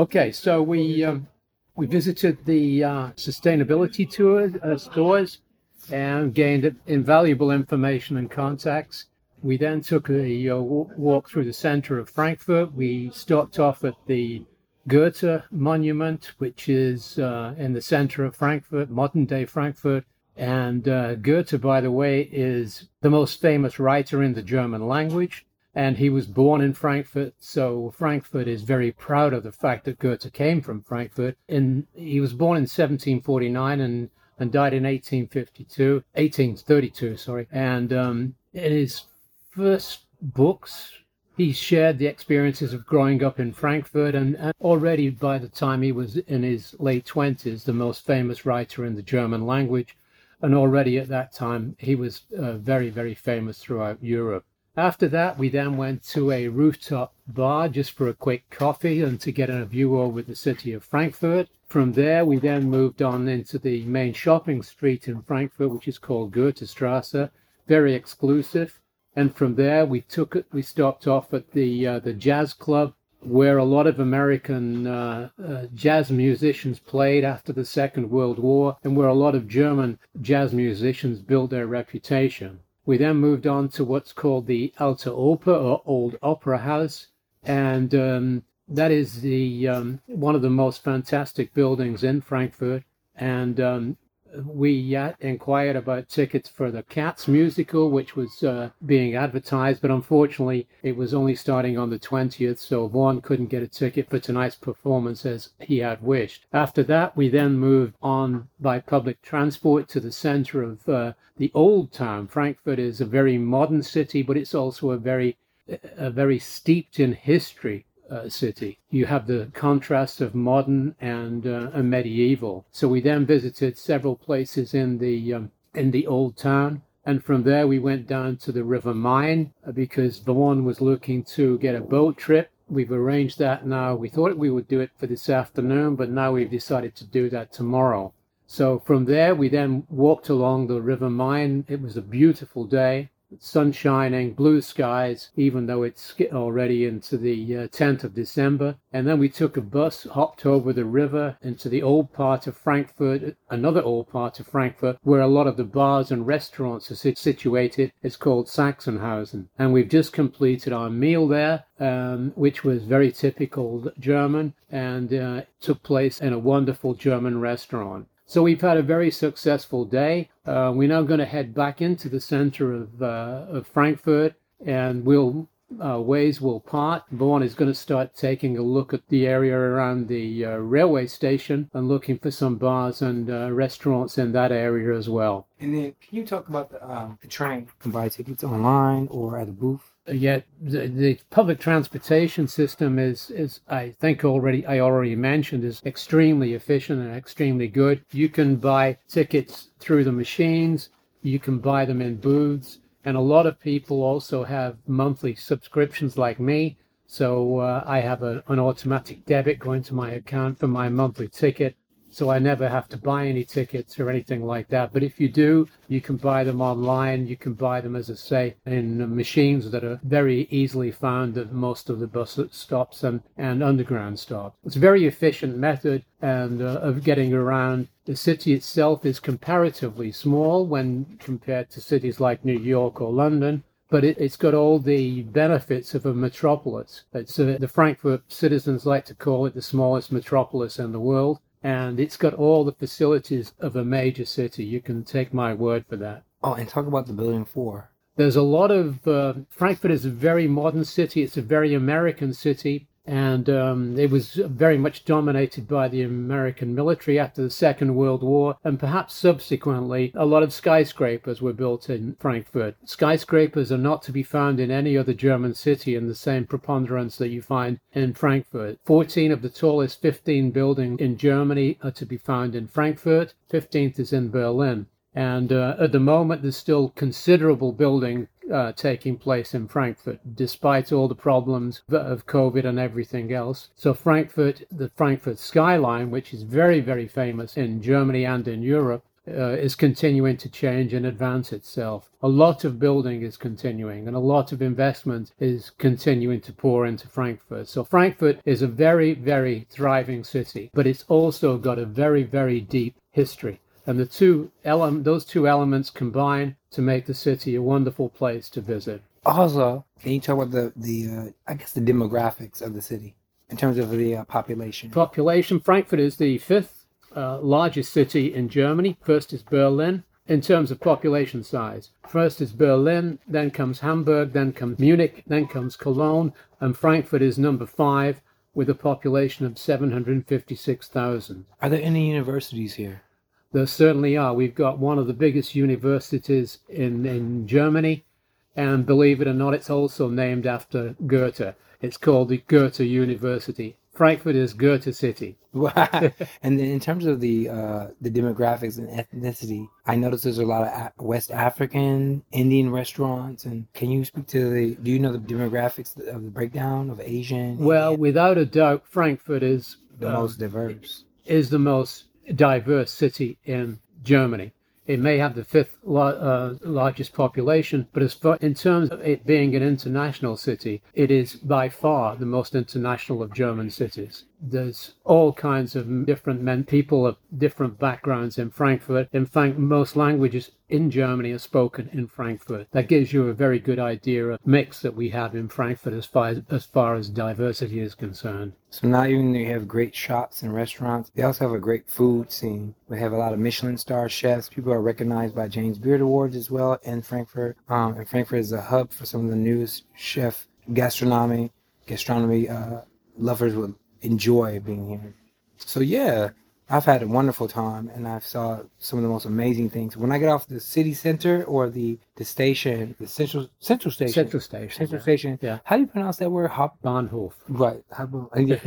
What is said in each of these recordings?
Okay, so we um, we visited the uh, sustainability tour uh, stores and gained invaluable information and contacts. We then took a uh, walk through the center of Frankfurt. We stopped off at the Goethe Monument, which is uh, in the center of Frankfurt, modern day Frankfurt. And uh, Goethe, by the way, is the most famous writer in the German language. And he was born in Frankfurt, so Frankfurt is very proud of the fact that Goethe came from Frankfurt. And he was born in 1749 and, and died in 1852, 1832, sorry. And um, in his first books, he shared the experiences of growing up in Frankfurt, and, and, already by the time he was in his late 20s, the most famous writer in the German language. And already at that time, he was uh, very, very famous throughout Europe. After that, we then went to a rooftop bar just for a quick coffee and to get a view over the city of Frankfurt. From there, we then moved on into the main shopping street in Frankfurt, which is called Goethestrasse, very exclusive. And from there, we took it, we stopped off at the uh, the jazz club where a lot of American uh, uh, jazz musicians played after the Second World War, and where a lot of German jazz musicians built their reputation. We then moved on to what's called the Alte Oper or Old Opera House, and um, that is the um, one of the most fantastic buildings in Frankfurt. And um, we uh, inquired about tickets for the Cats musical, which was uh, being advertised, but unfortunately, it was only starting on the 20th, so Vaughn couldn't get a ticket for tonight's performance as he had wished. After that, we then moved on by public transport to the center of uh, the old town. Frankfurt is a very modern city, but it's also a very, a very steeped in history uh, city. You have the contrast of modern and, uh, medieval. So we then visited several places in the um, in the old town, and from there we went down to the River Main uh, because Vaughn was looking to get a boat trip. We've arranged that now. We thought we would do it for this afternoon, but now we've decided to do that tomorrow. So from there, we then walked along the River Main. It was a beautiful day sun shining, blue skies, even though it's already into the uh, 10th of December. And then we took a bus, hopped over the river into the old part of Frankfurt, another old part of Frankfurt, where a lot of the bars and restaurants are situated. It's called Sachsenhausen. And we've just completed our meal there, um, which was very typical German and uh, took place in a wonderful German restaurant. So we've had a very successful day. Uh, we're now going to head back into the center of, uh, of Frankfurt and we'll uh, ways will part. Vaughn is going to start taking a look at the area around the uh, railway station and looking for some bars and uh, restaurants in that area as well. And then, can you talk about the, um, the train? You can buy tickets online or at a booth yet the, the, public transportation system is is I think already I already mentioned is extremely efficient and extremely good. You can buy tickets through the machines, you can buy them in booths, and a lot of people also have monthly subscriptions like me. So uh, I have a, an automatic debit going to my account for my monthly ticket so I never have to buy any tickets or anything like that. But if you do, you can buy them online. You can buy them, as I say, in machines that are very easily found at most of the bus stops and, and underground stops. It's a very efficient method and uh, of getting around. The city itself is comparatively small when compared to cities like New York or London but it, has got all the benefits of a metropolis. It's uh, the Frankfurt citizens like to call it the smallest metropolis in the world and it's got all the facilities of a major city. You can take my word for that. Oh, and talk about the building four. There's a lot of uh, Frankfurt is a very modern city. It's a very American city and um, it was very much dominated by the American military after the Second World War, and perhaps subsequently, a lot of skyscrapers were built in Frankfurt. Skyscrapers are not to be found in any other German city in the same preponderance that you find in Frankfurt. 14 of the tallest 15 buildings in Germany are to be found in Frankfurt, 15th is in Berlin. And uh, at the moment, there's still considerable building uh, taking place in Frankfurt, despite all the problems of COVID and everything else. So, Frankfurt, the Frankfurt skyline, which is very, very famous in Germany and in Europe, uh, is continuing to change and advance itself. A lot of building is continuing and a lot of investment is continuing to pour into Frankfurt. So Frankfurt is a very, very thriving city, but it's also got a very, very deep history. And the two ele- those two elements combine to make the city a wonderful place to visit. Also, can you talk about the the uh, I guess the demographics of the city in terms of the uh, population? Population Frankfurt is the fifth uh, largest city in Germany. First is Berlin in terms of population size. First is Berlin, then comes Hamburg, then comes Munich, then comes Cologne, and Frankfurt is number five with a population of 756,000. Are there any universities here? There certainly are. We've got one of the biggest universities in, in Germany, and believe it or not, it's also named after Goethe. It's called the Goethe University. Frankfurt is Goethe City. and then in terms of the uh, the demographics and ethnicity, I noticed there's a lot of West African, Indian restaurants. And can you speak to the? Do you know the demographics of the breakdown of Asian? Well, without a doubt, Frankfurt is the uh, most diverse. is the most diverse city in Germany. It may have the fifth la- uh, largest population, but as far in terms of it being an international city, it is by far the most international of German cities. There's all kinds of different men, people of different backgrounds in Frankfurt. In fact, most languages in Germany are spoken in Frankfurt. That gives you a very good idea of mix that we have in Frankfurt as far as, as far as diversity is concerned. So not even they have great shops and restaurants, they also have a great food scene. We have a lot of Michelin star chefs. People are recognized by James Beard Awards as well in Frankfurt. Um, and Frankfurt is a hub for some of the newest chef gastronomy, gastronomy uh, lovers will enjoy being here. So yeah, I've had a wonderful time and I saw some of the most amazing things. When I get off the city center or the the station, the central central station, Central Station. central yeah. station. Yeah. How do you pronounce that word? Hop. Bahnhof. Right.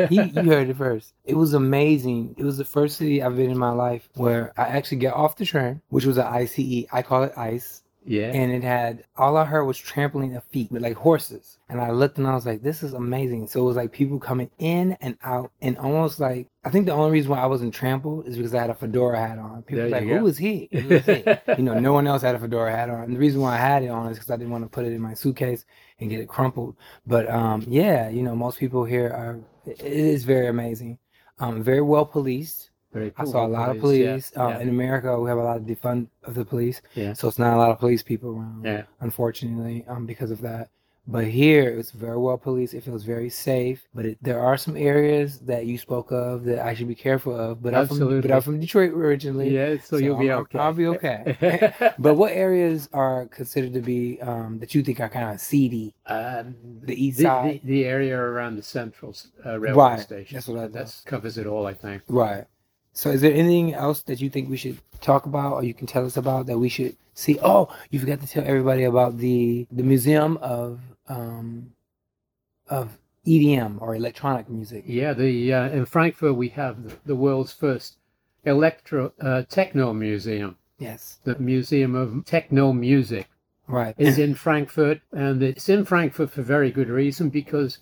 He, you heard it first. It was amazing. It was the first city I've been in my life where I actually get off the train, which was an ICE. I call it ICE. Yeah. And it had, all I heard was trampling of feet, like horses. And I looked and I was like, this is amazing. So it was like people coming in and out and almost like, I think the only reason why I wasn't trampled is because I had a fedora hat on. People were like, go. who is he? Who is he? you know, no one else had a fedora hat on. And the reason why I had it on is because I didn't want to put it in my suitcase and get it crumpled. But um, yeah, you know, most people here are. It is very amazing. Um, very well policed. Very I saw a lot of place, yeah, police. Um, yeah. In America, we have a lot of defund of the police, Yeah. so it's not a lot of police people around. Yeah. Unfortunately, um, because of that. But here, it's very well policed. It feels very safe. But it, there are some areas that you spoke of that I should be careful of. But I'm from, but I'm from Detroit originally. Yeah, so, you'll be I'm- okay. I'll be okay. But what areas are considered to be um, that you think are kind of seedy? Um, The east the, side? the, the area around the central uh, railway Right, station. that's what I That covers it all, I think. Right. So, is there anything else that you think we should talk about, or you can tell us about that we should see? Oh, you forgot to tell everybody about the the museum of um of EDM or electronic music. Yeah, the uh, in Frankfurt we have the, the world's first electro uh, techno museum. Yes. The Museum of Techno Music Right. is in Frankfurt, and it's in Frankfurt for very good reason because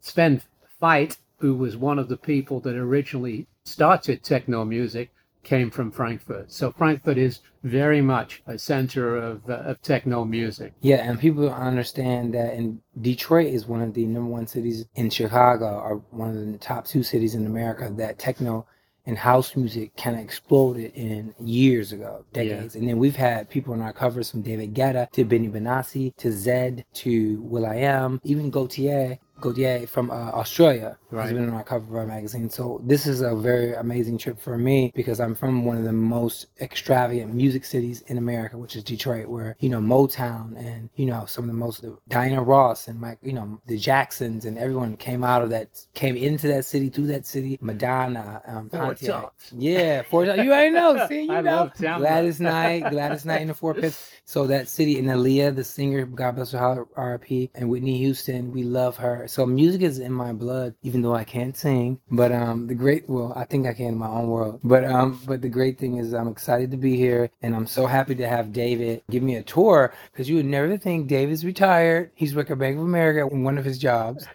Sven Väth, who was one of the people that originally started techno music, came from Frankfurt. So Frankfurt is very much a center of, uh, of techno music. Yeah, and people understand that in Detroit is one of the number one cities in Chicago are one of the top two cities in America that techno and house music kind of exploded in years ago, decades. And then we've had people on our covers from David Guetta to Benny Benassi to Zedd to Will I Am, even Gotye. Gotye from uh, Australia has been on our cover of our magazine. So this is a very amazing trip for me because I'm from one of the most extravagant music cities in America, which is Detroit, where you know Motown and you know some of the most Diana Ross and Mike, you know the Jacksons and everyone came out of that, came into that city through that city. Madonna, um, Four Pontiac. Yeah, four. You already know. See, you I know. Gladys Knight, Gladys Knight in the Four Pits. So that city and Aaliyah, the singer, God bless her, RIP, and Whitney Houston, we love her. So music is in my blood, even though I can't sing. But um, the great, well, I think I can in my own world. But um, but the great thing is I'm excited to be here, and I'm so happy to have David give me a tour because you would never think David's retired. He's working at Bank of America in one of his jobs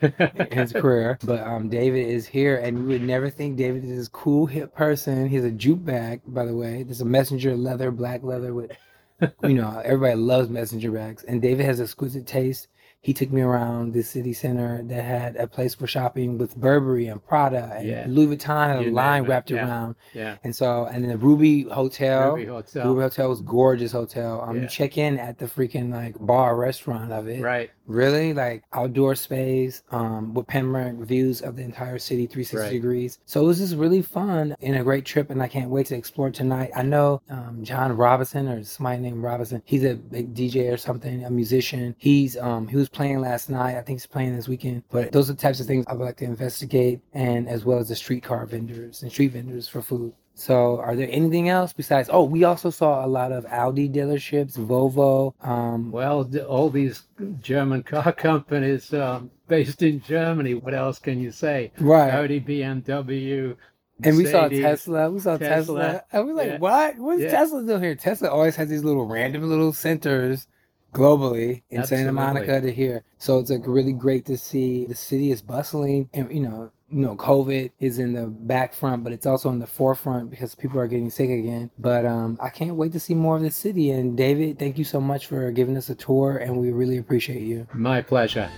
his career. But um, David is here, and you would never think David is this cool hip person. He's a jute bag, by the way. There's a messenger leather, black leather with you know, everybody loves messenger bags. And David has exquisite taste. He took me around the city center that had a place for shopping with Burberry and Prada and Yeah. Louis Vuitton had a line wrapped yeah. around. Yeah. And so, and then the Ruby Hotel. Ruby Hotel. Ruby Hotel. Hotel was gorgeous hotel. Um, Yeah. you check in at the freaking like bar restaurant of it. Right. Really, like outdoor space, um, with panoramic views of the entire city, 360 Right. degrees. So it was just really fun and a great trip, and I can't wait to explore tonight. I know um, John Robinson or somebody named Robinson. He's a big DJ or something, a musician. He's um, he was playing last night. I think he's playing this weekend. But those are the types of things I would like to investigate, and as well as the streetcar vendors and street vendors for food. So, are there anything else besides? Oh, we also saw a lot of Audi dealerships, Volvo. Um, Well, th- all these German car companies um, based in Germany. What else can you say? right. Audi, BMW, And we saw Tesla. We saw Tesla. Tesla. Were like, Yeah. what? What's Yeah. Tesla doing here? Tesla always has these little random little centers globally in Santa Monica to here. So it's like really great to see the city is bustling and you know, you know, COVID is in the back front, but it's also in the forefront because people are getting sick again. But um, I can't wait to see more of the city. And David, thank you so much for giving us a tour, and we really appreciate you. My pleasure.